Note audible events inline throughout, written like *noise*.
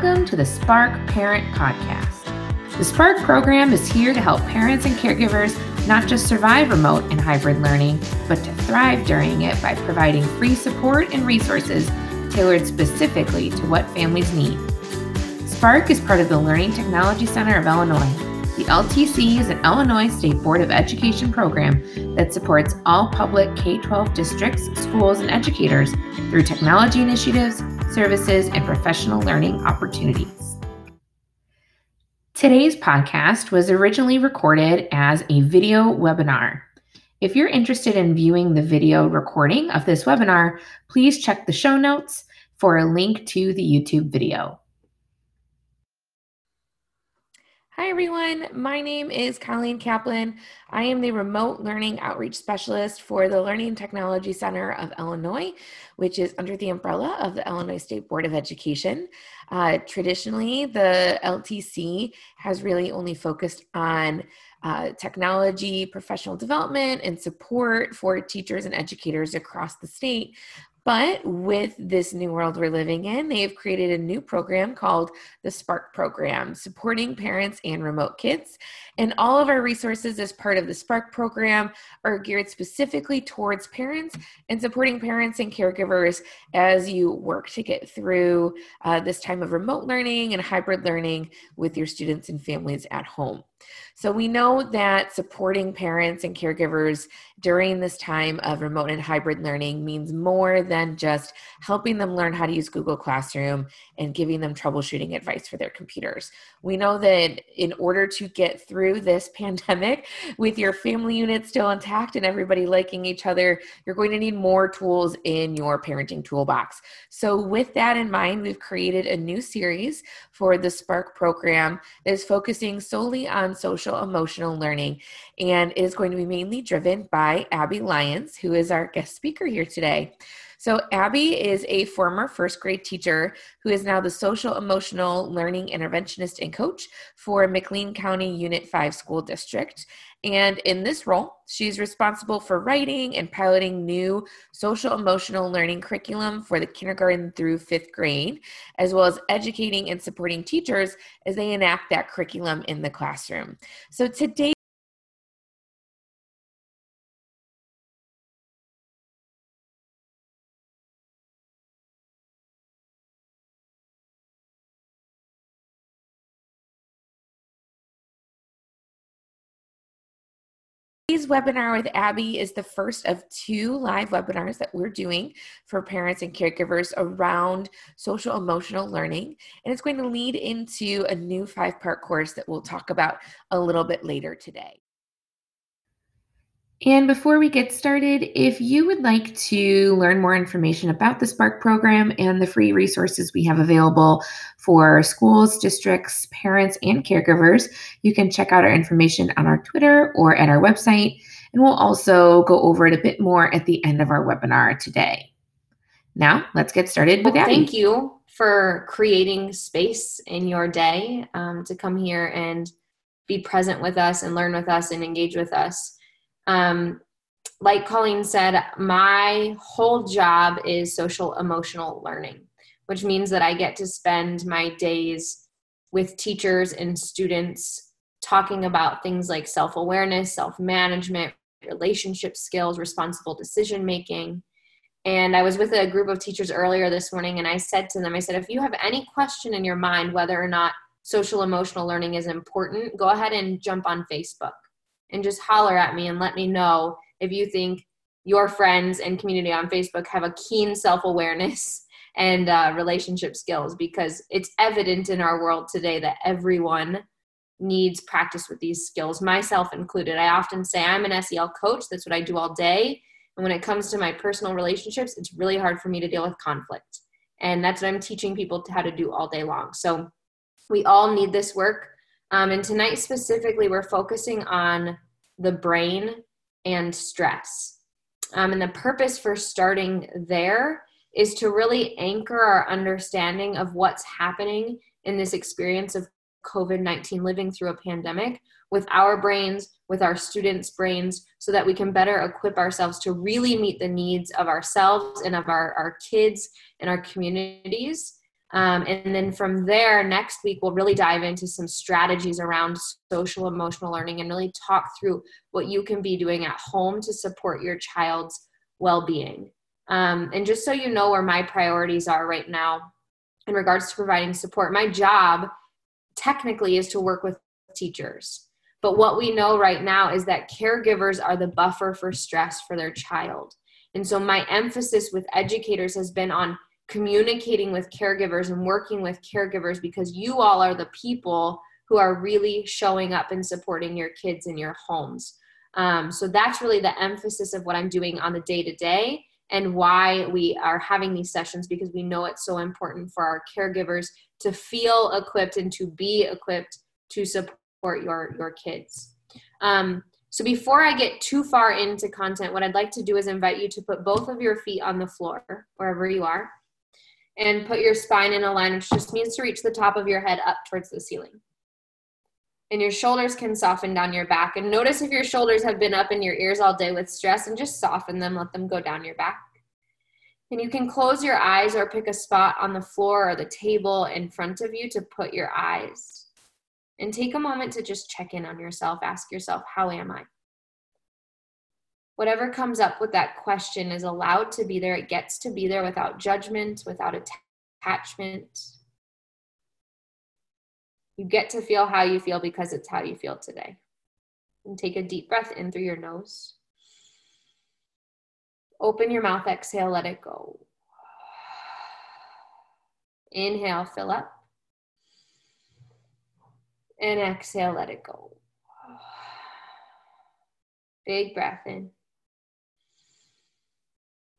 Welcome to the Spark Parent Podcast. The Spark program is here to help parents and caregivers not just survive remote and hybrid learning, but to thrive during it by providing free support and resources tailored specifically to what families need. Spark is part of the Learning Technology Center of Illinois. The LTC is an Illinois State Board of Education program that supports all public K 12 districts, schools, and educators through technology initiatives, services, and professional learning opportunities. Today's podcast was originally recorded as a video webinar. If you're interested in viewing the video recording of this webinar, please check the show notes for a link to the YouTube video. Hi, everyone. My name is Colleen Kaplan. I am the Remote Learning Outreach Specialist for the Learning Technology Center of Illinois, which is under the umbrella of the Illinois State Board of Education. Uh, traditionally, the LTC has really only focused on uh, technology, professional development, and support for teachers and educators across the state. But with this new world we're living in, they have created a new program called the Spark Program, supporting parents and remote kids. And all of our resources as part of the Spark Program are geared specifically towards parents and supporting parents and caregivers as you work to get through uh, this time of remote learning and hybrid learning with your students and families at home. So we know that supporting parents and caregivers during this time of remote and hybrid learning means more than just helping them learn how to use Google Classroom and giving them troubleshooting advice for their computers. We know that in order to get through this *laughs* pandemic with your family unit still intact and everybody liking each other, you're going to need more tools in your parenting toolbox. So, with that in mind, we've created a new series for the Spark program that is focusing solely on social emotional learning and is going to be mainly driven by Abby Lyons, who is our guest speaker here today. So, Abby is a former first grade teacher who is now the social emotional learning interventionist and coach for McLean County Unit 5 School District. And in this role, she's responsible for writing and piloting new social emotional learning curriculum for the kindergarten through fifth grade, as well as educating and supporting teachers as they enact that curriculum in the classroom. So today, Today's webinar with Abby is the first of two live webinars that we're doing for parents and caregivers around social emotional learning. And it's going to lead into a new five part course that we'll talk about a little bit later today. And before we get started, if you would like to learn more information about the Spark program and the free resources we have available for schools, districts, parents, and caregivers, you can check out our information on our Twitter or at our website. And we'll also go over it a bit more at the end of our webinar today. Now, let's get started with well, Abby. Thank you for creating space in your day um, to come here and be present with us and learn with us and engage with us. Um, like Colleen said, my whole job is social emotional learning, which means that I get to spend my days with teachers and students talking about things like self awareness, self management, relationship skills, responsible decision making. And I was with a group of teachers earlier this morning, and I said to them, I said, if you have any question in your mind whether or not social emotional learning is important, go ahead and jump on Facebook and just holler at me and let me know if you think your friends and community on Facebook have a keen self awareness *laughs* and uh, relationship skills because it's evident in our world today that everyone needs practice with these skills, myself included. I often say I'm an SEL coach, that's what I do all day. And when it comes to my personal relationships, it's really hard for me to deal with conflict. And that's what I'm teaching people how to do all day long. So we all need this work um, and tonight specifically, we're focusing on the brain and stress. Um, and the purpose for starting there is to really anchor our understanding of what's happening in this experience of COVID 19 living through a pandemic with our brains, with our students' brains, so that we can better equip ourselves to really meet the needs of ourselves and of our, our kids and our communities Um, and then from there, next week, we'll really dive into some strategies around social emotional learning and really talk through what you can be doing at home to support your child's well being. Um, and just so you know where my priorities are right now in regards to providing support, my job technically is to work with teachers. But what we know right now is that caregivers are the buffer for stress for their child. And so my emphasis with educators has been on communicating with caregivers and working with caregivers because you all are the people who are really showing up and supporting your kids in your homes. Um, so that's really the emphasis of what I'm doing on the day to day and why we are having these sessions because we know it's so important for our caregivers to feel equipped and to be equipped to support your your kids. Um, so before I get too far into content, what I'd like to do is invite you to put both of your feet on the floor wherever you are and put your spine in a line, which just means to reach the top of your head up towards the ceiling. And your shoulders can soften down your back. And notice if your shoulders have been up in your ears all day with stress and just soften them, let them go down your back. And you can close your eyes or pick a spot on the floor or the table in front of you to put your eyes. And take a moment to just check in on yourself. Ask yourself, How am I? Whatever comes up with that question is allowed to be there. It gets to be there without judgment, without attachment. You get to feel how you feel because it's how you feel today. And take a deep breath in through your nose. Open your mouth, exhale, let it go. Inhale, fill up. And exhale, let it go. Big breath in.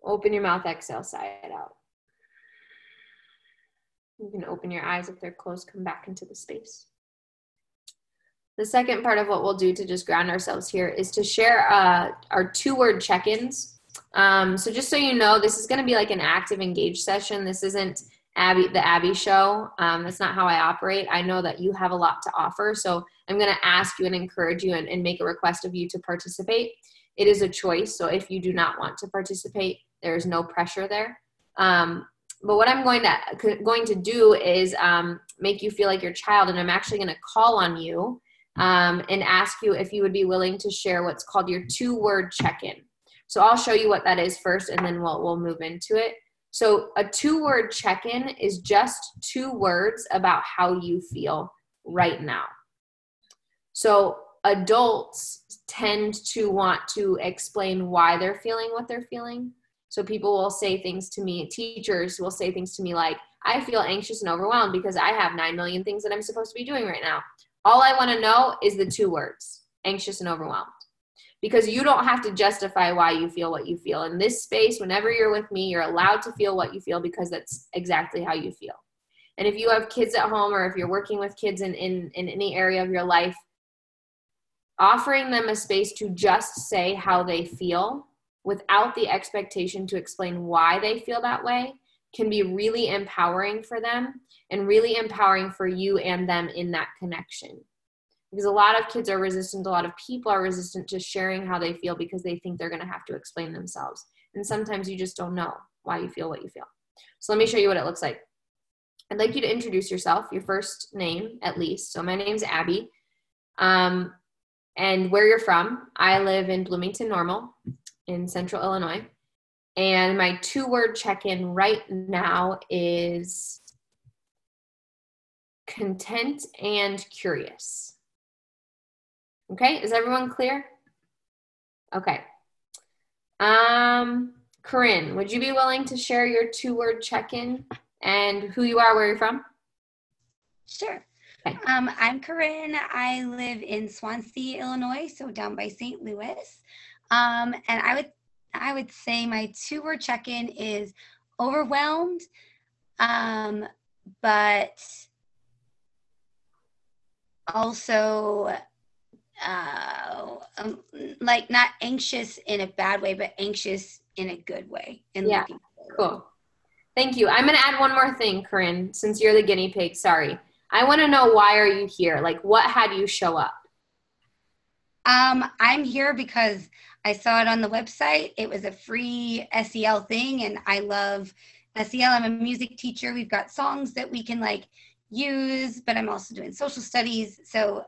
Open your mouth, exhale, it out. You can open your eyes if they're closed, come back into the space. The second part of what we'll do to just ground ourselves here is to share uh, our two word check ins. Um, so, just so you know, this is going to be like an active engaged session. This isn't Abby, the Abby show. Um, that's not how I operate. I know that you have a lot to offer. So, I'm going to ask you and encourage you and, and make a request of you to participate. It is a choice. So, if you do not want to participate, there's no pressure there. Um, but what I'm going to going to do is um, make you feel like your child, and I'm actually going to call on you um, and ask you if you would be willing to share what's called your two word check in. So I'll show you what that is first, and then we'll we'll move into it. So a two word check in is just two words about how you feel right now. So adults tend to want to explain why they're feeling what they're feeling so people will say things to me, teachers will say things to me like, I feel anxious and overwhelmed because I have 9 million things that I'm supposed to be doing right now. All I want to know is the two words anxious and overwhelmed. Because you don't have to justify why you feel what you feel. In this space, whenever you're with me, you're allowed to feel what you feel because that's exactly how you feel. And if you have kids at home or if you're working with kids in, in, in any area of your life, offering them a space to just say how they feel without the expectation to explain why they feel that way can be really empowering for them and really empowering for you and them in that connection. Because a lot of kids are resistant, a lot of people are resistant to sharing how they feel because they think they're going to have to explain themselves. And sometimes you just don't know why you feel what you feel. So let me show you what it looks like. I'd like you to introduce yourself, your first name at least. So my name's Abby. Um, and where you're from. I live in Bloomington Normal in central Illinois. And my two word check in right now is content and curious. Okay, is everyone clear? Okay. Um, Corinne, would you be willing to share your two word check in and who you are, where you're from? Sure. Okay. Um, I'm Corinne. I live in Swansea, Illinois, so down by St. Louis. Um, and I would I would say my two word check in is overwhelmed, um, but also uh, um, like not anxious in a bad way, but anxious in a good way. And yeah, cool. Thank you. I'm going to add one more thing, Corinne, since you're the guinea pig. Sorry. I want to know why are you here? Like, what had you show up? Um, I'm here because I saw it on the website. It was a free SEL thing, and I love SEL, I'm a music teacher. We've got songs that we can like use, but I'm also doing social studies. So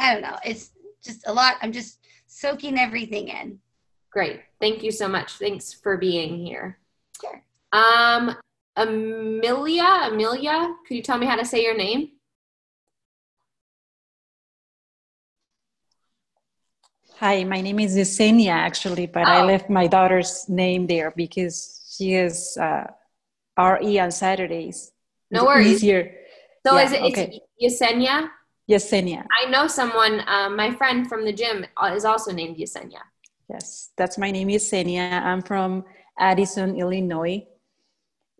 I don't know. It's just a lot. I'm just soaking everything in. Great. Thank you so much. Thanks for being here. Sure. Um, Amelia, Amelia, could you tell me how to say your name? Hi, my name is Yesenia actually, but oh. I left my daughter's name there because she is uh, RE on Saturdays. No worries. Easier. So yeah, is it okay. Yesenia? Yesenia. I know someone, uh, my friend from the gym uh, is also named Yesenia. Yes, that's my name Yesenia. I'm from Addison, Illinois.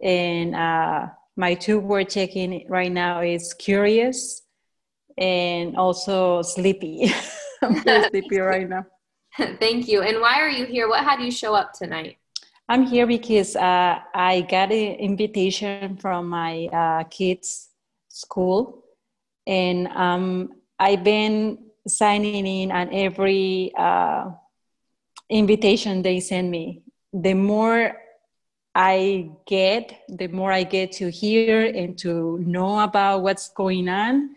And uh, my two word checking right now is curious and also sleepy. *laughs* *laughs* I'm very *laughs* sleepy right now. Thank you. And why are you here? What had you show up tonight? I'm here because uh, I got an invitation from my uh, kids' school, and um, I've been signing in on every uh, invitation they send me. The more I get, the more I get to hear and to know about what's going on,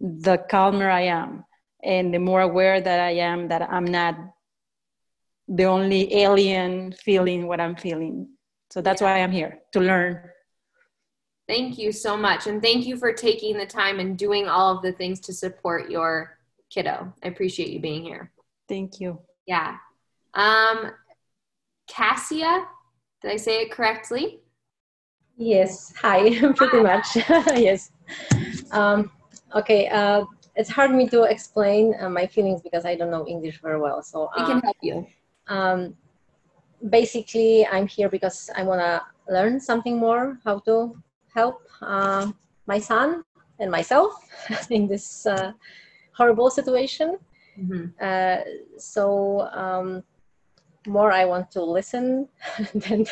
the calmer I am and the more aware that I am that I'm not the only alien feeling what I'm feeling. So that's yeah. why I'm here to learn. Thank you so much. And thank you for taking the time and doing all of the things to support your kiddo. I appreciate you being here. Thank you. Yeah. Um, Cassia, did I say it correctly? Yes. Hi, *laughs* pretty Hi. much. *laughs* yes. Um, okay. Uh, it's hard me to explain uh, my feelings because I don't know English very well. So we can uh, help you. Um, basically, I'm here because I want to learn something more, how to help uh, my son and myself *laughs* in this uh, horrible situation. Mm-hmm. Uh, so um, more I want to listen *laughs* than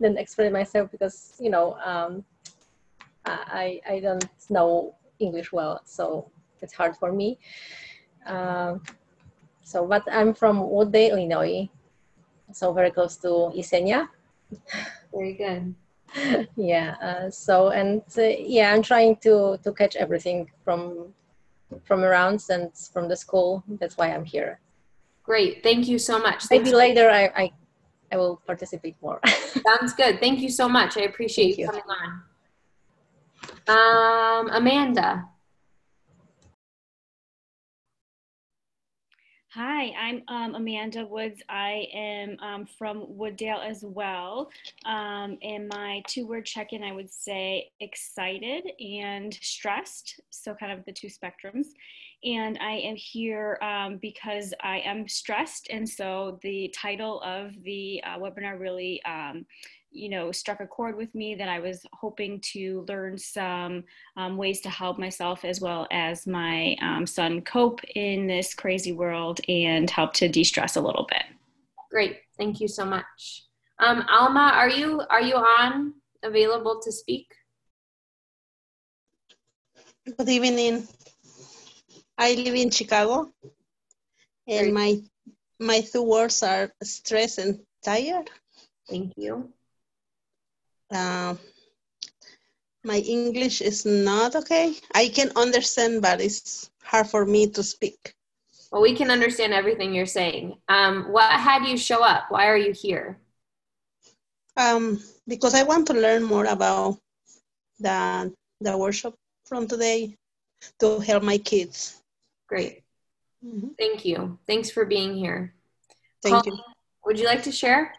than explain myself because you know um, I I don't know English well, so it's hard for me. Uh, so, but I'm from Woodbury, Illinois, so very close to Yesenia. Very good. *laughs* yeah. Uh, so, and uh, yeah, I'm trying to to catch everything from from around and from the school. That's why I'm here. Great. Thank you so much. Maybe Thanks. later I, I I will participate more. *laughs* Sounds good. Thank you so much. I appreciate Thank you coming on. Um, Amanda. Hi, I'm um, Amanda Woods. I am um, from Wood Dale as well. Um, and my two word check in, I would say excited and stressed. So, kind of the two spectrums. And I am here um, because I am stressed. And so, the title of the uh, webinar really um, you know struck a chord with me that i was hoping to learn some um, ways to help myself as well as my um, son cope in this crazy world and help to de-stress a little bit. Great. Thank you so much. Um, alma are you are you on available to speak? Good evening. I live in chicago and great. my my two words are stress and tired. Thank you uh, my English is not okay. I can understand, but it's hard for me to speak. Well, we can understand everything you're saying. Um, what had you show up? Why are you here? Um, because I want to learn more about the the workshop from today to help my kids. Great. Mm-hmm. Thank you. Thanks for being here. Thank you. Would you like to share?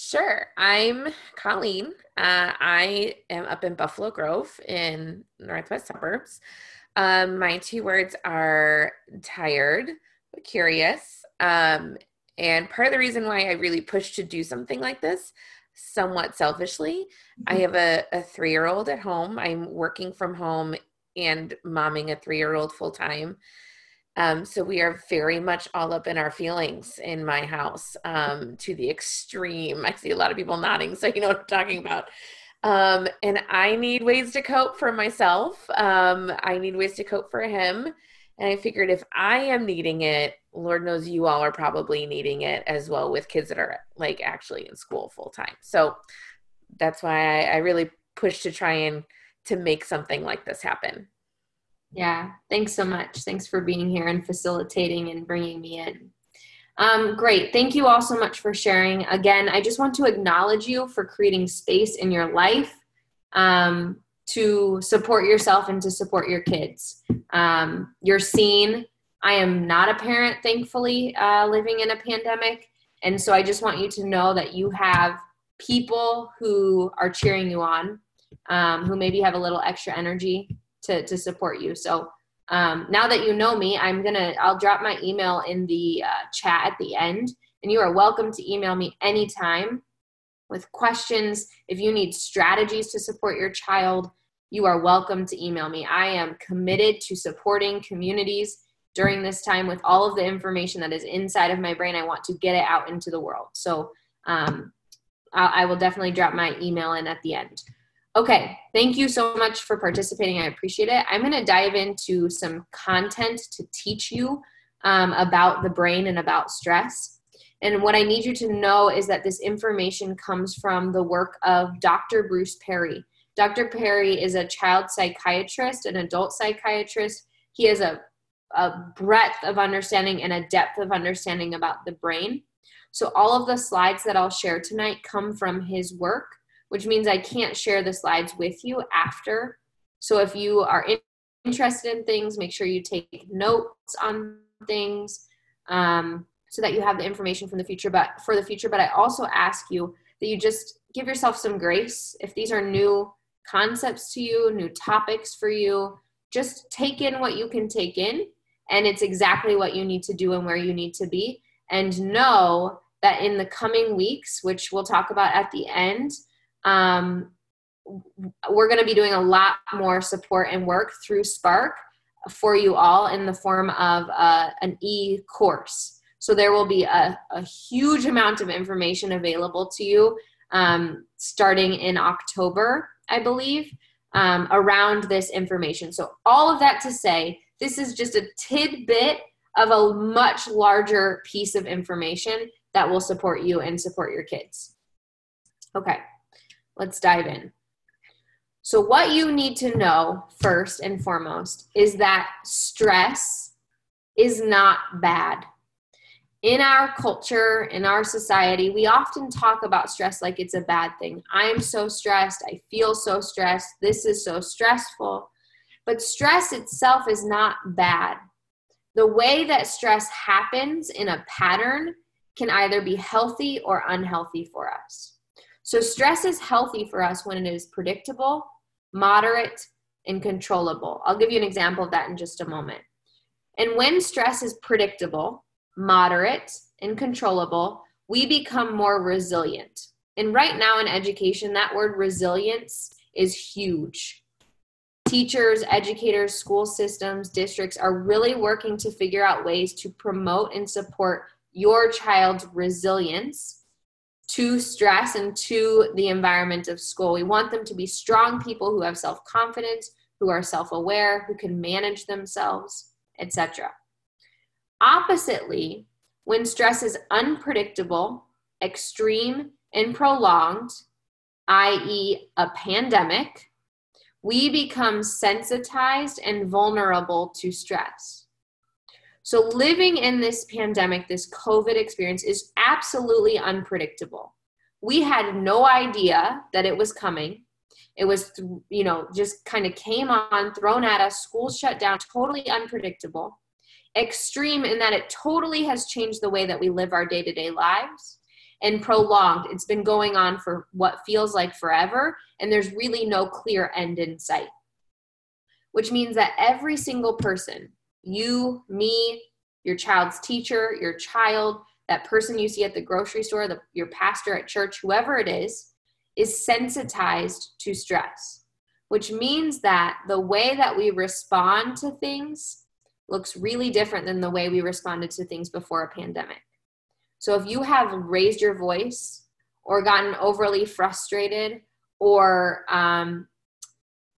Sure. I'm Colleen. Uh, I am up in Buffalo Grove in northwest suburbs. Um, my two words are tired, but curious. Um, and part of the reason why I really pushed to do something like this, somewhat selfishly, mm-hmm. I have a, a three year old at home. I'm working from home and momming a three year old full time. Um, so we are very much all up in our feelings in my house um, to the extreme. I see a lot of people nodding, so you know what I'm talking about. Um, and I need ways to cope for myself. Um, I need ways to cope for him. And I figured if I am needing it, Lord knows you all are probably needing it as well with kids that are like actually in school full time. So that's why I, I really push to try and to make something like this happen. Yeah, thanks so much. Thanks for being here and facilitating and bringing me in. Um, great. Thank you all so much for sharing. Again, I just want to acknowledge you for creating space in your life um, to support yourself and to support your kids. Um, you're seen. I am not a parent, thankfully, uh, living in a pandemic. And so I just want you to know that you have people who are cheering you on, um, who maybe have a little extra energy to, to support you. So um, now that you know me, I'm gonna I'll drop my email in the uh, chat at the end, and you are welcome to email me anytime with questions. If you need strategies to support your child, you are welcome to email me. I am committed to supporting communities during this time with all of the information that is inside of my brain. I want to get it out into the world. So um, I, I will definitely drop my email in at the end. Okay, thank you so much for participating. I appreciate it. I'm going to dive into some content to teach you um, about the brain and about stress. And what I need you to know is that this information comes from the work of Dr. Bruce Perry. Dr. Perry is a child psychiatrist, an adult psychiatrist. He has a, a breadth of understanding and a depth of understanding about the brain. So, all of the slides that I'll share tonight come from his work which means I can't share the slides with you after. So if you are interested in things, make sure you take notes on things um, so that you have the information from the future. But for the future, but I also ask you that you just give yourself some grace if these are new concepts to you, new topics for you. Just take in what you can take in, and it's exactly what you need to do and where you need to be. And know that in the coming weeks, which we'll talk about at the end, um, we're going to be doing a lot more support and work through Spark for you all in the form of uh, an e course. So there will be a, a, huge amount of information available to you um, starting in October, I believe, um, around this information. So, all of that to say, this is just a tidbit of a much larger piece of information that will support you and support your kids. Okay. Let's dive in. So, what you need to know first and foremost is that stress is not bad. In our culture, in our society, we often talk about stress like it's a bad thing. I'm so stressed. I feel so stressed. This is so stressful. But stress itself is not bad. The way that stress happens in a pattern can either be healthy or unhealthy for us. So, stress is healthy for us when it is predictable, moderate, and controllable. I'll give you an example of that in just a moment. And when stress is predictable, moderate, and controllable, we become more resilient. And right now in education, that word resilience is huge. Teachers, educators, school systems, districts are really working to figure out ways to promote and support your child's resilience to stress and to the environment of school. We want them to be strong people who have self confidence, who are self aware, who can manage themselves, etc. Oppositely, when stress is unpredictable, extreme, and prolonged, i.e., a pandemic, we become sensitized and vulnerable to stress. So, living in this pandemic, this COVID experience is absolutely unpredictable. We had no idea that it was coming. It was, you know, just kind of came on, thrown at us, schools shut down, totally unpredictable. Extreme in that it totally has changed the way that we live our day to day lives and prolonged. It's been going on for what feels like forever, and there's really no clear end in sight. Which means that every single person, you, me, your child's teacher, your child, that person you see at the grocery store, the, your pastor at church, whoever it is, is sensitized to stress, which means that the way that we respond to things looks really different than the way we responded to things before a pandemic. So if you have raised your voice or gotten overly frustrated or um,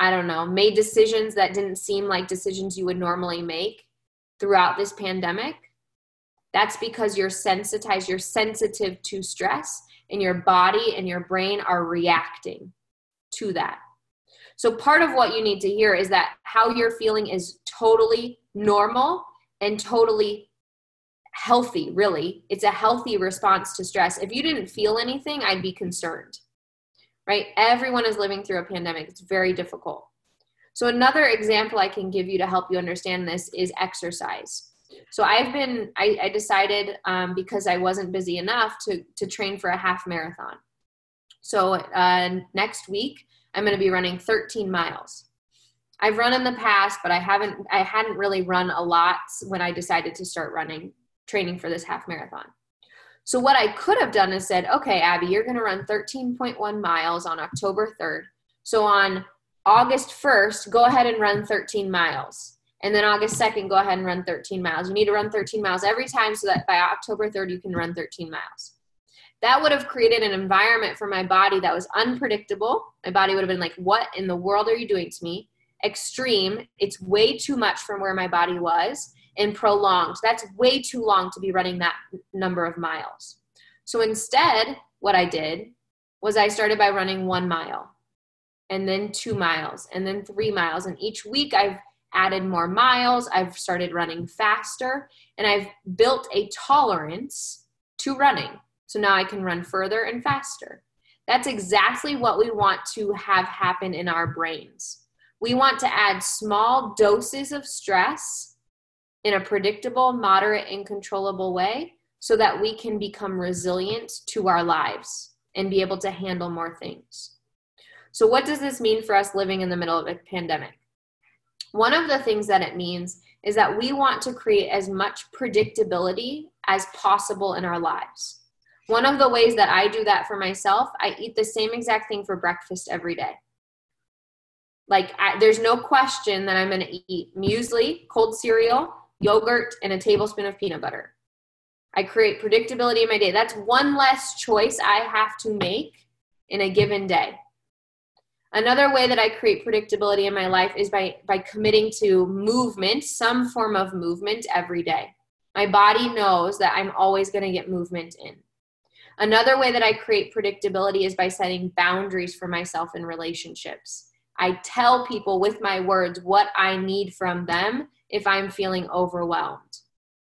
I don't know, made decisions that didn't seem like decisions you would normally make throughout this pandemic, that's because you're sensitized, you're sensitive to stress, and your body and your brain are reacting to that. So, part of what you need to hear is that how you're feeling is totally normal and totally healthy, really. It's a healthy response to stress. If you didn't feel anything, I'd be concerned, right? Everyone is living through a pandemic, it's very difficult. So, another example I can give you to help you understand this is exercise. So, I've been, I, I decided um, because I wasn't busy enough to, to train for a half marathon. So, uh, next week, I'm going to be running 13 miles. I've run in the past, but I haven't, I hadn't really run a lot when I decided to start running, training for this half marathon. So, what I could have done is said, okay, Abby, you're going to run 13.1 miles on October 3rd. So, on August 1st, go ahead and run 13 miles. And then August 2nd, go ahead and run 13 miles. You need to run 13 miles every time so that by October 3rd, you can run 13 miles. That would have created an environment for my body that was unpredictable. My body would have been like, What in the world are you doing to me? Extreme. It's way too much from where my body was, and prolonged. That's way too long to be running that number of miles. So instead, what I did was I started by running one mile and then two miles and then three miles. And each week I've added more miles, I've started running faster, and I've built a tolerance to running. So now I can run further and faster. That's exactly what we want to have happen in our brains. We want to add small doses of stress in a predictable, moderate, and controllable way so that we can become resilient to our lives and be able to handle more things. So, what does this mean for us living in the middle of a pandemic? One of the things that it means is that we want to create as much predictability as possible in our lives. One of the ways that I do that for myself, I eat the same exact thing for breakfast every day. Like, I, there's no question that I'm going to eat muesli, cold cereal, yogurt, and a tablespoon of peanut butter. I create predictability in my day. That's one less choice I have to make in a given day. Another way that I create predictability in my life is by, by committing to movement, some form of movement every day. My body knows that I'm always going to get movement in. Another way that I create predictability is by setting boundaries for myself in relationships. I tell people with my words what I need from them if I'm feeling overwhelmed.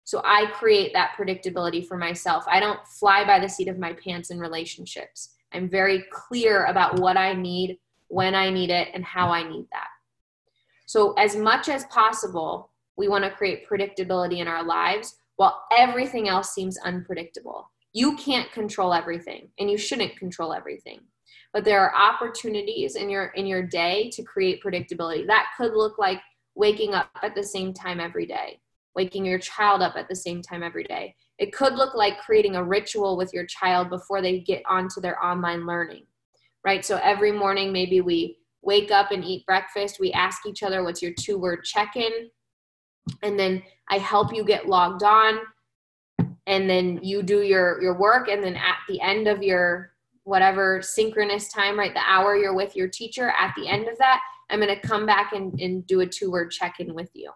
So I create that predictability for myself. I don't fly by the seat of my pants in relationships. I'm very clear about what I need when I need it, and how I need that. So, as much as possible, we want to create predictability in our lives while everything else seems unpredictable. You can't control everything, and you shouldn't control everything. But there are opportunities in your in your day to create predictability. That could look like waking up at the same time every day, waking your child up at the same time every day. It could look like creating a ritual with your child before they get onto their online learning right? So every morning, maybe we wake up and eat breakfast. We ask each other, what's your two word check in? And then I help you get logged on. And then you do your, your work. And then at the end of your whatever synchronous time, right? The hour you're with your teacher, at the end of that, I'm going to come back and, and do a two word check in with you.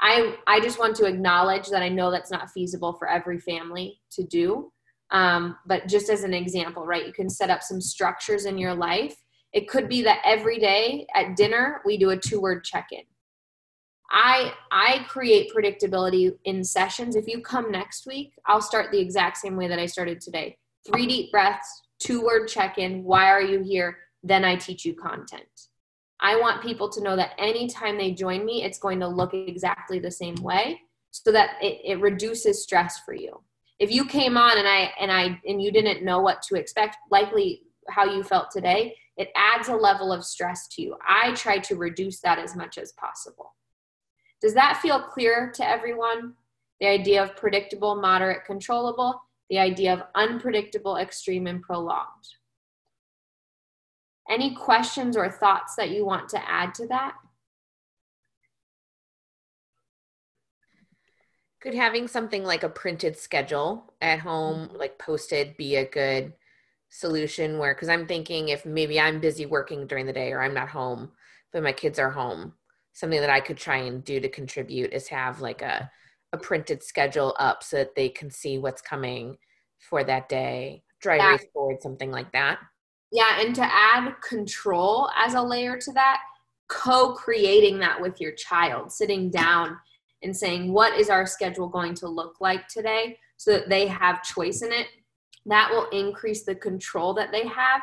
I, I just want to acknowledge that I know that's not feasible for every family to do. Um, but just as an example, right, you can set up some structures in your life. It could be that every day at dinner we do a two word check in. I I create predictability in sessions. If you come next week, I'll start the exact same way that I started today. Three deep breaths, two word check in. Why are you here? Then I teach you content. I want people to know that anytime they join me, it's going to look exactly the same way so that it, it reduces stress for you if you came on and I and I and you didn't know what to expect, likely how you felt today, it adds a level of stress to you. I try to reduce that as much as possible. Does that feel clear to everyone? The idea of predictable, moderate, controllable, the idea of unpredictable, extreme, and prolonged. Any questions or thoughts that you want to add to that? Could having something like a printed schedule at home, mm-hmm. like posted, be a good solution where, because I'm thinking if maybe I'm busy working during the day or I'm not home, but my kids are home, something that I could try and do to contribute is have like a, a printed schedule up so that they can see what's coming for that day. dry erase board, something like that. Yeah, and to add control as a layer to that, co creating that with your child, sitting down and saying, What is our schedule going to look like today? So that they have choice in it. That will increase the control that they have,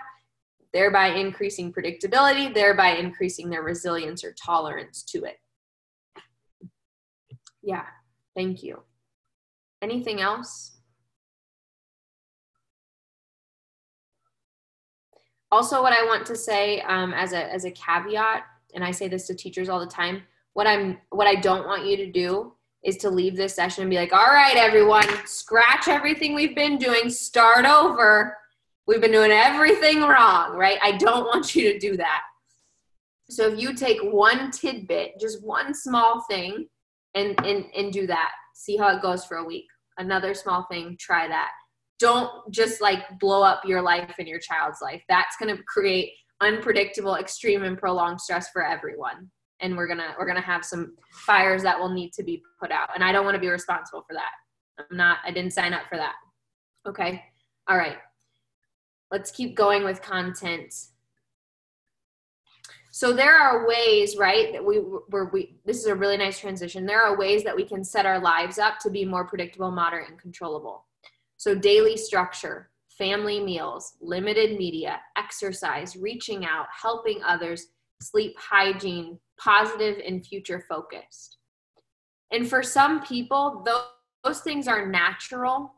thereby increasing predictability, thereby increasing their resilience or tolerance to it. Yeah, thank you. Anything else? Also what i want to say um, as a as a caveat and i say this to teachers all the time what i'm what i don't want you to do is to leave this session and be like all right everyone scratch everything we've been doing start over. We've been doing everything wrong right? I don't want you to do that. So if you take one tidbit just one small thing and and and do that. See how it goes for a week. Another small thing try that don't just like blow up your life and your child's life. That's going to create unpredictable, extreme and prolonged stress for everyone. And we're going to we're going to have some fires that will need to be put out. And I don't want to be responsible for that. I'm not I didn't sign up for that. Okay? All right. Let's keep going with content. So there are ways, right, that we where we this is a really nice transition. There are ways that we can set our lives up to be more predictable, moderate and controllable. So, daily structure, family meals, limited media, exercise, reaching out, helping others, sleep hygiene, positive and future focused. And for some people, those, those things are natural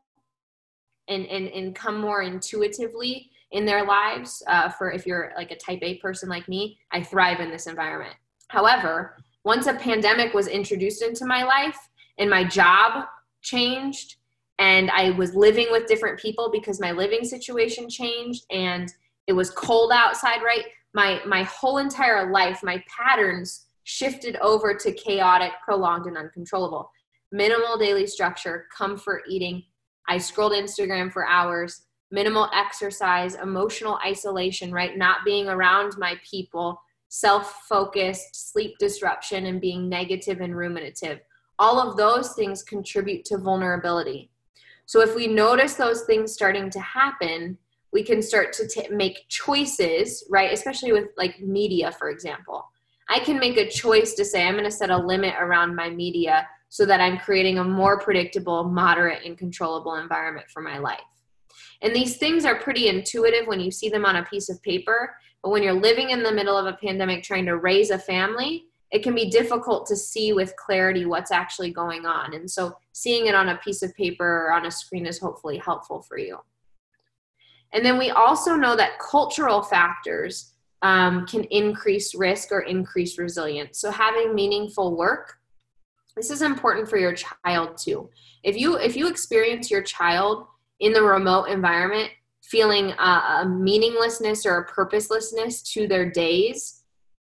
and, and, and come more intuitively in their lives. Uh, for if you're like a type A person like me, I thrive in this environment. However, once a pandemic was introduced into my life and my job changed, and I was living with different people because my living situation changed and it was cold outside, right? My my whole entire life, my patterns shifted over to chaotic, prolonged and uncontrollable. Minimal daily structure, comfort eating. I scrolled Instagram for hours, minimal exercise, emotional isolation, right? Not being around my people, self-focused, sleep disruption and being negative and ruminative. All of those things contribute to vulnerability so if we notice those things starting to happen, we can start to t- make choices, right? Especially with like media, for example. I can make a choice to say, I'm going to set a limit around my media so that I'm creating a more predictable, moderate, and controllable environment for my life. And these things are pretty intuitive when you see them on a piece of paper. But when you're living in the middle of a pandemic trying to raise a family, it can be difficult to see with clarity what's actually going on. And so seeing it on a piece of paper or on a screen is hopefully helpful for you. And then we also know that cultural factors um, can increase risk or increase resilience. So having meaningful work, this is important for your child too. If you if you experience your child in the remote environment feeling a, a meaninglessness or a purposelessness to their days,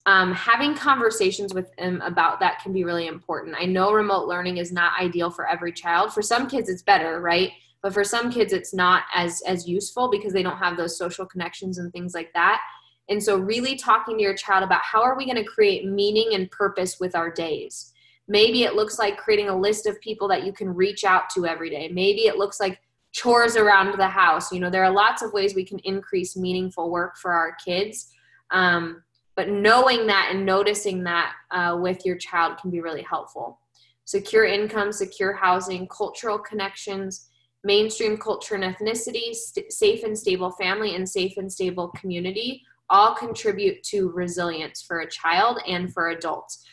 um, having conversations with them about that can be really important. I know remote learning is not ideal for every child. For some kids, it's better, right? But for some kids, it's not as as useful because they don't have those social connections and things like that. And so, really talking to your child about how are we going to create meaning and purpose with our days. Maybe it looks like creating a list of people that you can reach out to every day. Maybe it looks like chores around the house. You know, there are lots of ways we can increase meaningful work for our kids. Um, but knowing that and noticing that uh, with your child can be really helpful. Secure income secure housing cultural connections mainstream culture and ethnicity st- safe and stable family and safe and stable community all contribute to resilience for a child and for adults.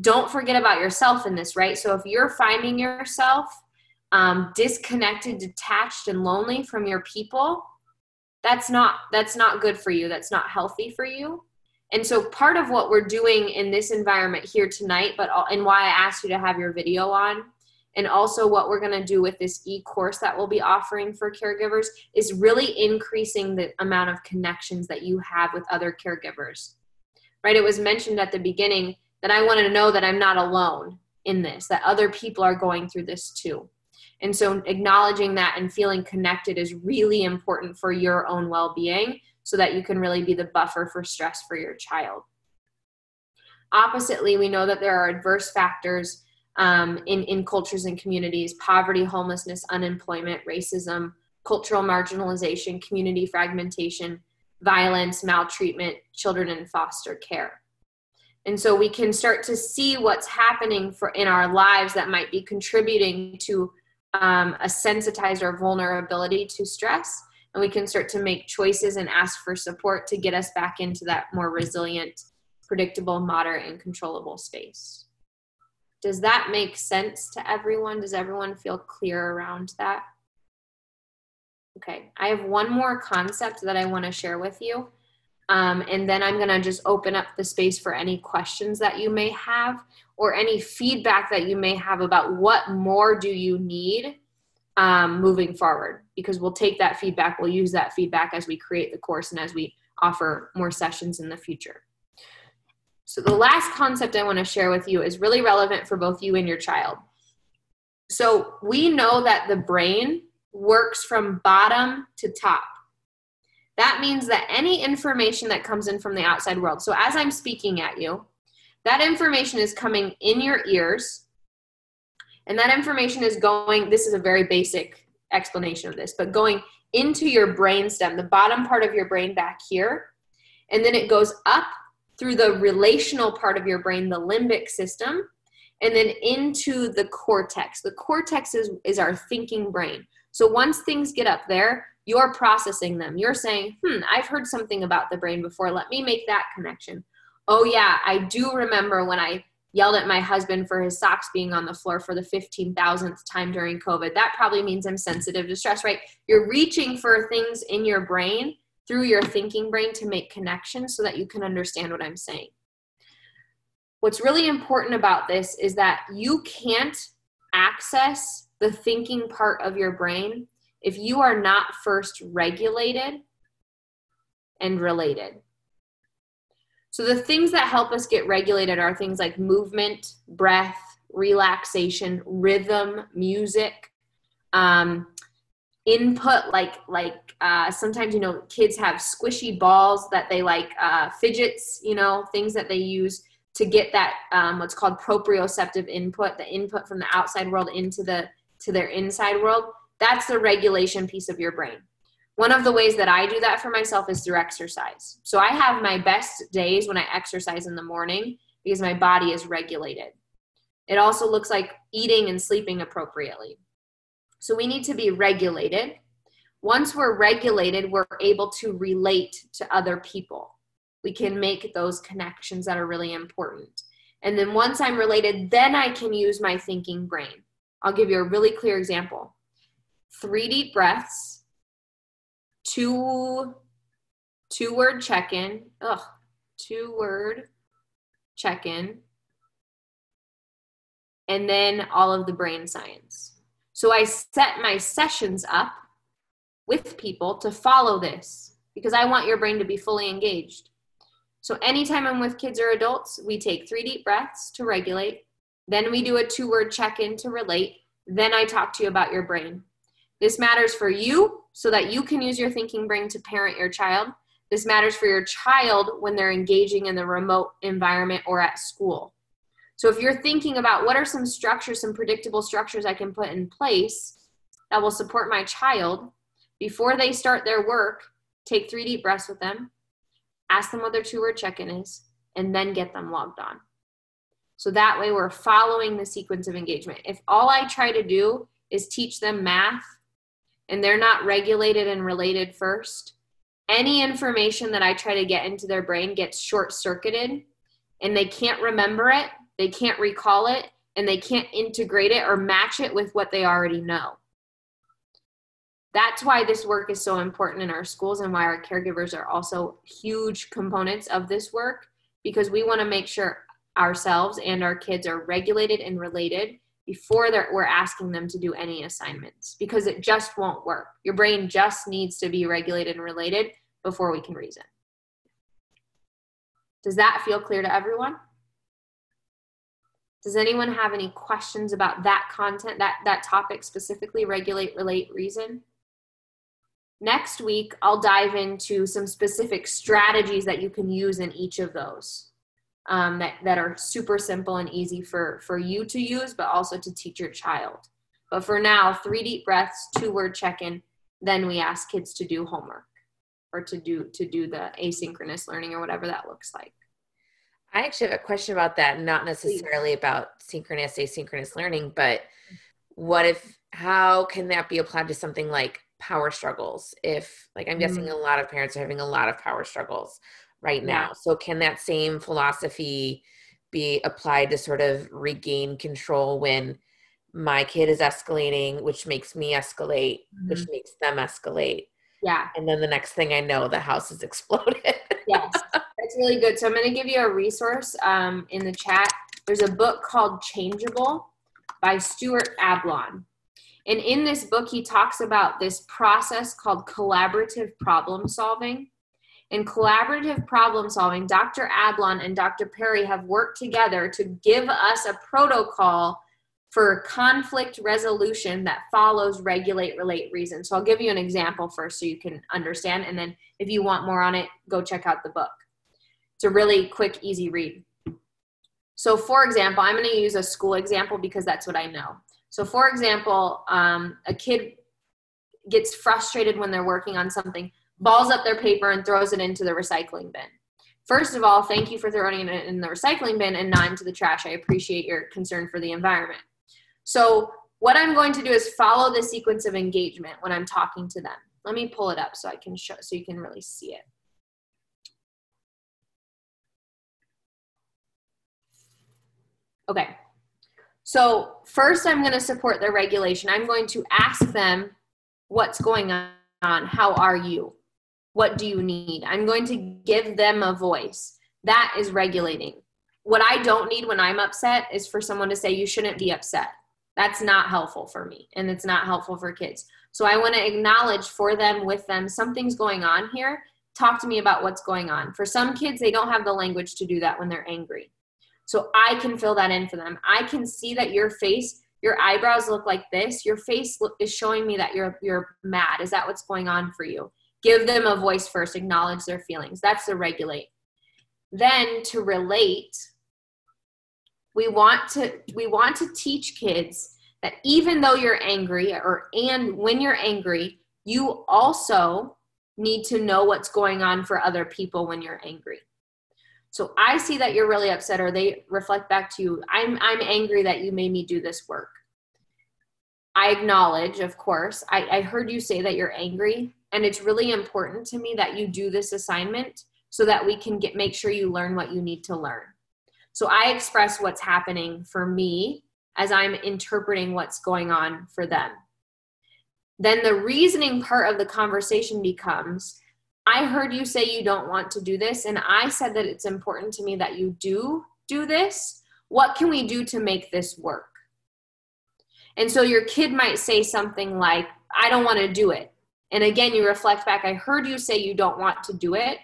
Don't forget about yourself in this right? So if you're finding yourself um, disconnected detached and lonely from your people that's not that's not good for you. That's not healthy for you and so part of what we're doing in this environment here tonight, but and why I asked you to have your video on, and also what we're going to do with this e-course that we'll be offering for caregivers is really increasing the amount of connections that you have with other caregivers. Right? It was mentioned at the beginning that I want to know that I'm not alone in this, that other people are going through this too. And so acknowledging that and feeling connected is really important for your own well-being so that you can really be the buffer for stress for your child. Oppositely, we know that there are adverse factors um, in, in cultures and communities poverty, homelessness, unemployment, racism, cultural marginalization, community fragmentation, violence, maltreatment, children in foster care. And so we can start to see what's happening for in our lives that might be contributing to um, a sensitized or vulnerability to stress. And we can start to make choices and ask for support to get us back into that more resilient, predictable, moderate, and controllable space. Does that make sense to everyone? Does everyone feel clear around that? Okay, I have one more concept that I want to share with you. Um, and then I'm going to just open up the space for any questions that you may have or any feedback that you may have about what more do you need um, moving forward because we'll take that feedback we'll use that feedback as we create the course and as we offer more sessions in the future so the last concept i want to share with you is really relevant for both you and your child so we know that the brain works from bottom to top that means that any information that comes in from the outside world so as i'm speaking at you that information is coming in your ears, and that information is going. This is a very basic explanation of this, but going into your brain stem, the bottom part of your brain back here, and then it goes up through the relational part of your brain, the limbic system, and then into the cortex. The cortex is, is our thinking brain. So once things get up there, you're processing them. You're saying, hmm, I've heard something about the brain before. Let me make that connection oh yeah i do remember when i yelled at my husband for his socks being on the floor for the 15,000th time during covid. That probably means i'm sensitive to stress right? You're reaching for things in your brain through your thinking brain to make connections so that you can understand what i'm saying. What's really important about this is that you can't access the thinking part of your brain if you are not first regulated and related so the things that help us get regulated are things like movement, breath, relaxation, rhythm, music, um, input like like uh, sometimes you know kids have squishy balls that they like uh, fidgets you know things that they use to get that um, what's called proprioceptive input the input from the outside world into the to their inside world. That's the regulation piece of your brain one of the ways that I do that for myself is through exercise. So I have my best days when I exercise in the morning because my body is regulated. It also looks like eating and sleeping appropriately. So we need to be regulated. Once we're regulated, we're able to relate to other people. We can make those connections that are really important. And then once I'm related, then I can use my thinking brain. I'll give you a really clear example. Three deep breaths two two word check-in. Ugh, two word check-in. And then all of the brain science. So I set my sessions up with people to follow this because I want your brain to be fully engaged. So anytime I'm with kids or adults, we take three deep breaths to regulate. Then we do a two word check in to relate. Then I talk to you about your brain. This matters for you so that you can use your thinking brain to parent your child. This matters for your child when they're engaging in the remote environment or at school. So if you're thinking about what are some structures, some predictable structures I can put in place that will support my child before they start their work, take three deep breaths with them, ask them what their two word check in is, and then get them logged on. So that way we're following the sequence of engagement. If all I try to do is teach them math and they're not regulated and related first, any information that I try to get into their brain gets short circuited and they can't remember it, they can't recall it, and they can't integrate it or match it with what they already know. That's why this work is so important in our schools and why our caregivers are also huge components of this work because we want to make sure ourselves and our kids are regulated and related before we're asking them to do any assignments because it just won't work. Your brain just needs to be regulated and related before we can reason. Does that feel clear to everyone? Does anyone have any questions about that content, that, that topic specifically, regulate, relate, reason? Next week, I'll dive into some specific strategies that you can use in each of those um, that, that are super simple and easy for, for you to use, but also to teach your child. But for now, three deep breaths, two word check in, then we ask kids to do homework or to do to do the asynchronous learning or whatever that looks like. I actually have a question about that, not necessarily Please. about synchronous, asynchronous learning, but what if, how can that be applied to something like power struggles? If, like, I'm guessing mm. a lot of parents are having a lot of power struggles right now. So, can that same philosophy be applied to sort of regain control when my kid is escalating, which makes me escalate, mm-hmm. which makes them escalate? Yeah. And then the next thing I know, the house has *laughs* exploded. yes, that's really good. So I'm going to give you a resource um, in the chat. There's a book called Changeable by Stuart Ablon. And in this book, he talks about this process called collaborative problem solving. In collaborative problem solving, Dr. Ablon and Dr. Perry have worked together to give us a protocol for conflict resolution that follows regulate, relate, reason. So I'll give you an example first so you can understand. And then if you want more on it, go check out the book. It's a really quick, easy read. So, for example, I'm going to use a school example because that's what I know. So, for example, um, a kid gets frustrated when they're working on something, balls up their paper and throws it into the recycling bin. First of all, thank you for throwing it in the recycling bin and not into the trash. I appreciate your concern for the environment. So what I'm going to do is follow the sequence of engagement when I'm talking to them. Let me pull it up so I can show, so you can really see it. Okay. So first I'm going to support their regulation. I'm going to ask them what's going on. How are you? What do you need? I'm going to give them a voice. That is regulating. What I don't need when I'm upset is for someone to say, you shouldn't be upset. That's not helpful for me and it's not helpful for kids. So I want to acknowledge for them, with them, something's going on here. Talk to me about what's going on. For some kids, they don't have the language to do that when they're angry. So I can fill that in for them. I can see that your face, your eyebrows look like this. Your face is showing me that you're you're mad. Is that what's going on for you? Give them a voice first, acknowledge their feelings. That's the regulate. Then to relate, we want to we want to teach kids that even though you're angry or and when you're angry you also need to know what's going on for other people when you're angry so i see that you're really upset or they reflect back to you i'm i'm angry that you made me do this work i acknowledge of course i, I heard you say that you're angry and it's really important to me that you do this assignment so that we can get make sure you learn what you need to learn so I express what's happening for me as I'm interpreting what's going on for them. Then the reasoning part of the conversation becomes I heard you say you don't want to do this, and I said that it's important to me that you do do this. What can we do to make this work? And so your kid might say something like, I don't want to do it. And again, you reflect back, I heard you say you don't want to do it.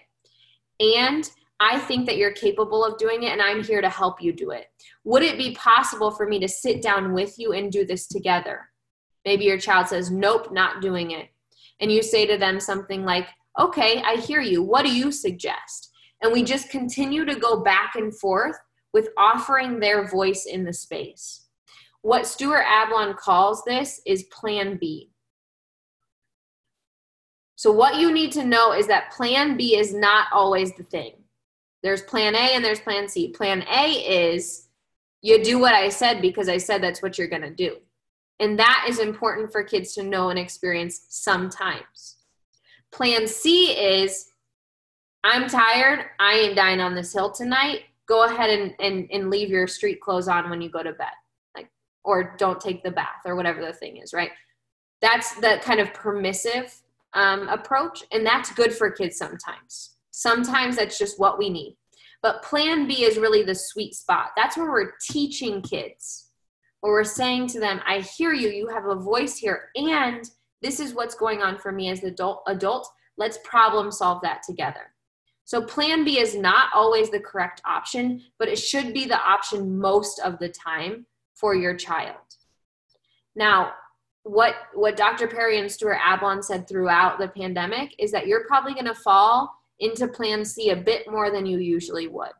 And I think that you're capable of doing it and I'm here to help you do it. Would it be possible for me to sit down with you and do this together? Maybe your child says, Nope, not doing it. And you say to them something like, Okay, I hear you. What do you suggest? And we just continue to go back and forth with offering their voice in the space. What Stuart Ablon calls this is Plan B. So, what you need to know is that Plan B is not always the thing there's plan A and there's plan C. Plan A is you do what I said because I said that's what you're going to do. And that is important for kids to know and experience sometimes. Plan C is I'm tired. I ain't dying on this hill tonight. Go ahead and, and, and leave your street clothes on when you go to bed. Like, or don't take the bath or whatever the thing is, right? That's the kind of permissive um, approach. And that's good for kids sometimes. Sometimes that's just what we need. But plan B is really the sweet spot. That's where we're teaching kids, where we're saying to them, I hear you, you have a voice here, and this is what's going on for me as the adult. adult. Let's problem solve that together. So, plan B is not always the correct option, but it should be the option most of the time for your child. Now, what, what Dr. Perry and Stuart Ablon said throughout the pandemic is that you're probably going to fall into plan C a bit more than you usually would.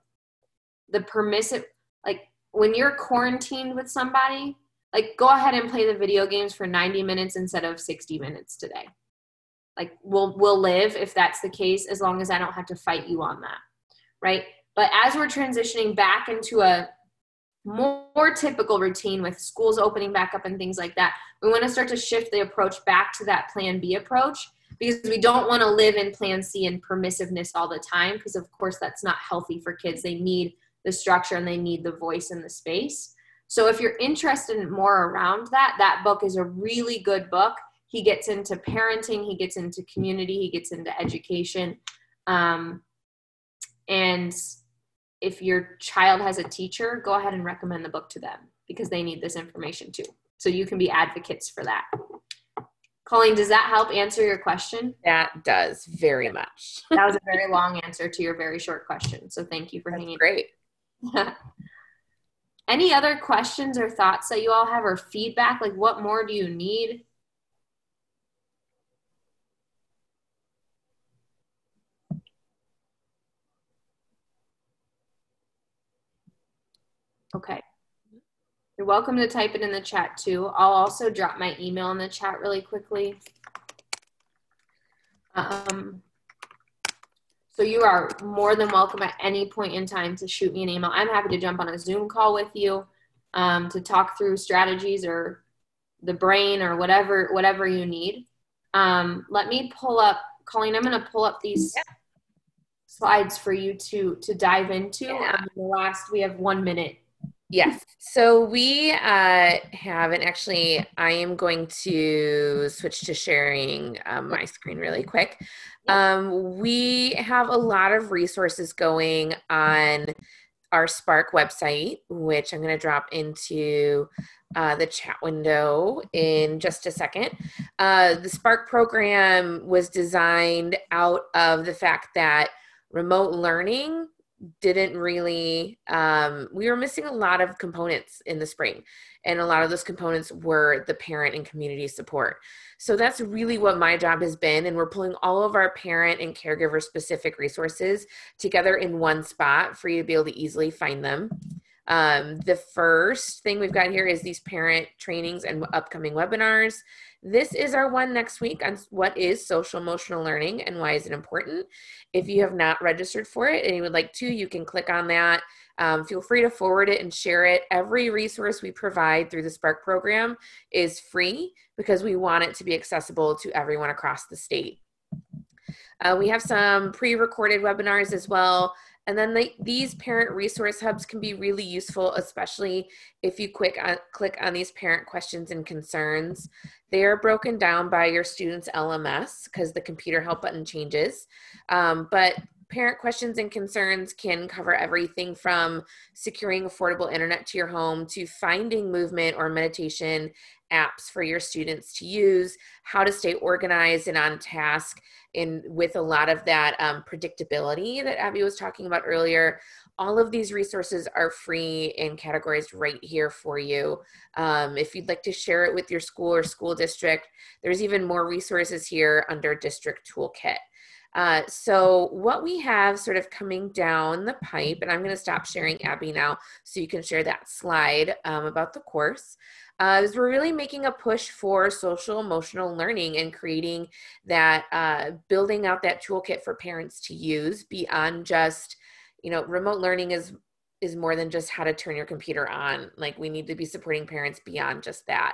The permissive, like when you're quarantined with somebody, like go ahead and play the video games for 90 minutes instead of 60 minutes today. like we'll we'll live if that's the case as long as i don't have to fight you on that right but as we're transitioning back into a more, typical routine with schools opening back up and things like that. We want to start to shift the approach back to that plan b approach because we don't want to live in plan c and permissiveness all the time because of course that's not healthy for kids. They need the structure and they need the voice and the space. So if you're interested in more around that that book is a really good book. He gets into parenting he gets into community he gets into education um, and if your child has a teacher go ahead and recommend the book to them because they need this information too. So you can be advocates for that. Colleen does that help answer your question? That does very much. *laughs* That was a very long answer to your very short question. So thank you for That's hanging great. *laughs* Any other questions or thoughts that you all have or feedback? Like what more do you need Okay. You're welcome to type it in the chat too. I'll also drop my email in the chat really quickly. Um, so you are more than welcome at any point in time to shoot me an email. I'm happy to jump on a Zoom call with you um, to talk through strategies or the brain or whatever whatever you need. Um, let me pull up, Colleen. I'm going to pull up these yeah. slides for you to to dive into. Yeah. Um, the last we have one minute Yes. So we uh, have, and actually, I am going to switch to sharing um, my screen really quick. Um, we have a lot of resources going on our Spark website, which I'm going to drop into uh, the chat window in just a second. Uh, the Spark program was designed out of the fact that remote learning didn't really um, we were missing a lot of components in the spring and a lot of those components were the parent and community support. So that's really what my job has been and we're pulling all of our parent and caregiver specific resources together in one spot for you to be able to easily find them. Um, the first thing we've got here is these parent trainings and upcoming webinars this is our one next week on what is social emotional learning and why is it important. If you have not registered for it and you would like to, you can click on that. Um, feel free to forward it and share it. Every resource we provide through the Spark program is free because we want it to be accessible to everyone across the state. Uh, we have some pre-recorded webinars as well and then the, these parent resource hubs can be really useful, especially if you quick on, click on these parent questions and concerns. They are broken down by your student's LMS because the computer help button changes. Um, but parent questions and concerns can cover everything from securing affordable internet to your home to finding movement or meditation apps for your students to use, how to stay organized and on task, in with a lot of that um, predictability that Abby was talking about earlier. All of these resources are free and categorized right here for you. Um, if you'd like to share it with your school or school district, there's even more resources here under District Toolkit. Uh, so what we have sort of coming down the pipe, and I'm going to stop sharing Abby now so you can share that slide um, about the course uh, is we're really making a push for social emotional learning and creating that, uh, building out that toolkit for parents to use beyond just, you know, remote learning is is more than just how to turn your computer on. Like we need to be supporting parents beyond just that.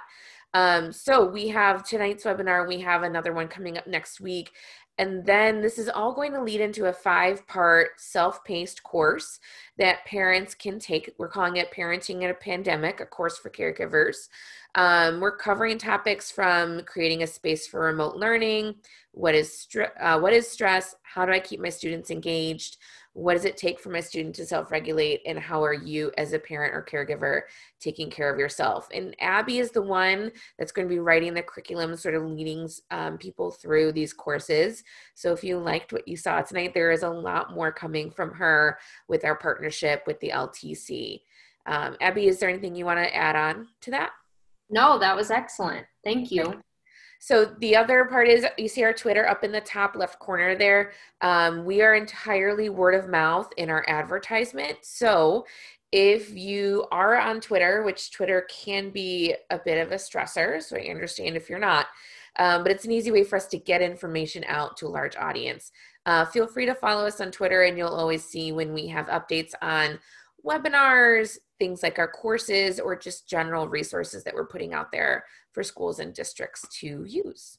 Um, so we have tonight's webinar. We have another one coming up next week. And then this is all going to lead into a five part self paced course that parents can take. We're calling it Parenting in a Pandemic, a course for caregivers. Um, we're covering topics from creating a space for remote learning, what is, uh, what is stress, how do I keep my students engaged, what does it take for my student to self-regulate and how are you as a parent or caregiver taking care of yourself? And abby is the one that's going to be writing the curriculum sort of leading um, people through these courses. So if you liked what you saw tonight there is a lot more coming from her with our partnership with the ltc um, abby is there anything you want to add on to that? No that was excellent. Thank you so the other part is you see our Twitter up in the top left corner there. Um, we are entirely word of mouth in our advertisement. So if you are on Twitter, which Twitter can be a bit of a stressor, so I understand if you're not, um, but it's an easy way for us to get information out to a large audience. Uh, feel free to follow us on Twitter, and you'll always see when we have updates on webinars, things like our courses, or just general resources that we're putting out there for schools and districts to use.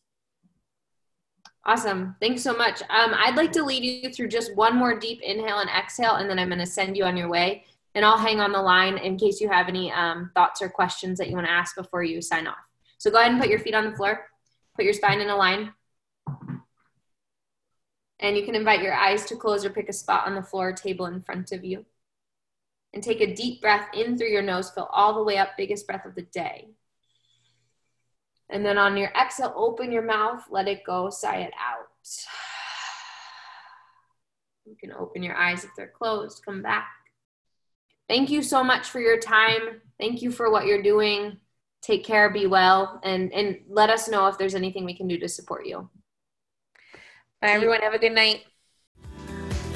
Awesome. Thanks so much. Um, I'd like to lead you through just one more deep inhale and exhale, and then I'm going to send you on your way and I'll hang on the line in case you have any um, thoughts or questions that you want to ask before you sign off. So go ahead and put your feet on the floor, put your spine in a line. And you can invite your eyes to close or pick a spot on the floor or table in front of you. And take a deep breath in through your nose, fill all the way up, biggest breath of the day. And then on your exhale, open your mouth, let it go, sigh it out. You can open your eyes if they're closed, come back. Thank you so much for your time. Thank you for what you're doing. Take care, be well, and, and let us know if there's anything we can do to support you. Bye, everyone. Have a good night.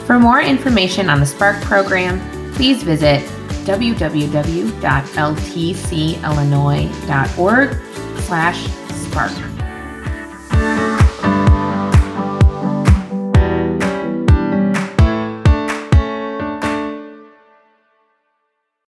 For more information on the Spark program, please visit www.ltcillinois.org slash spark.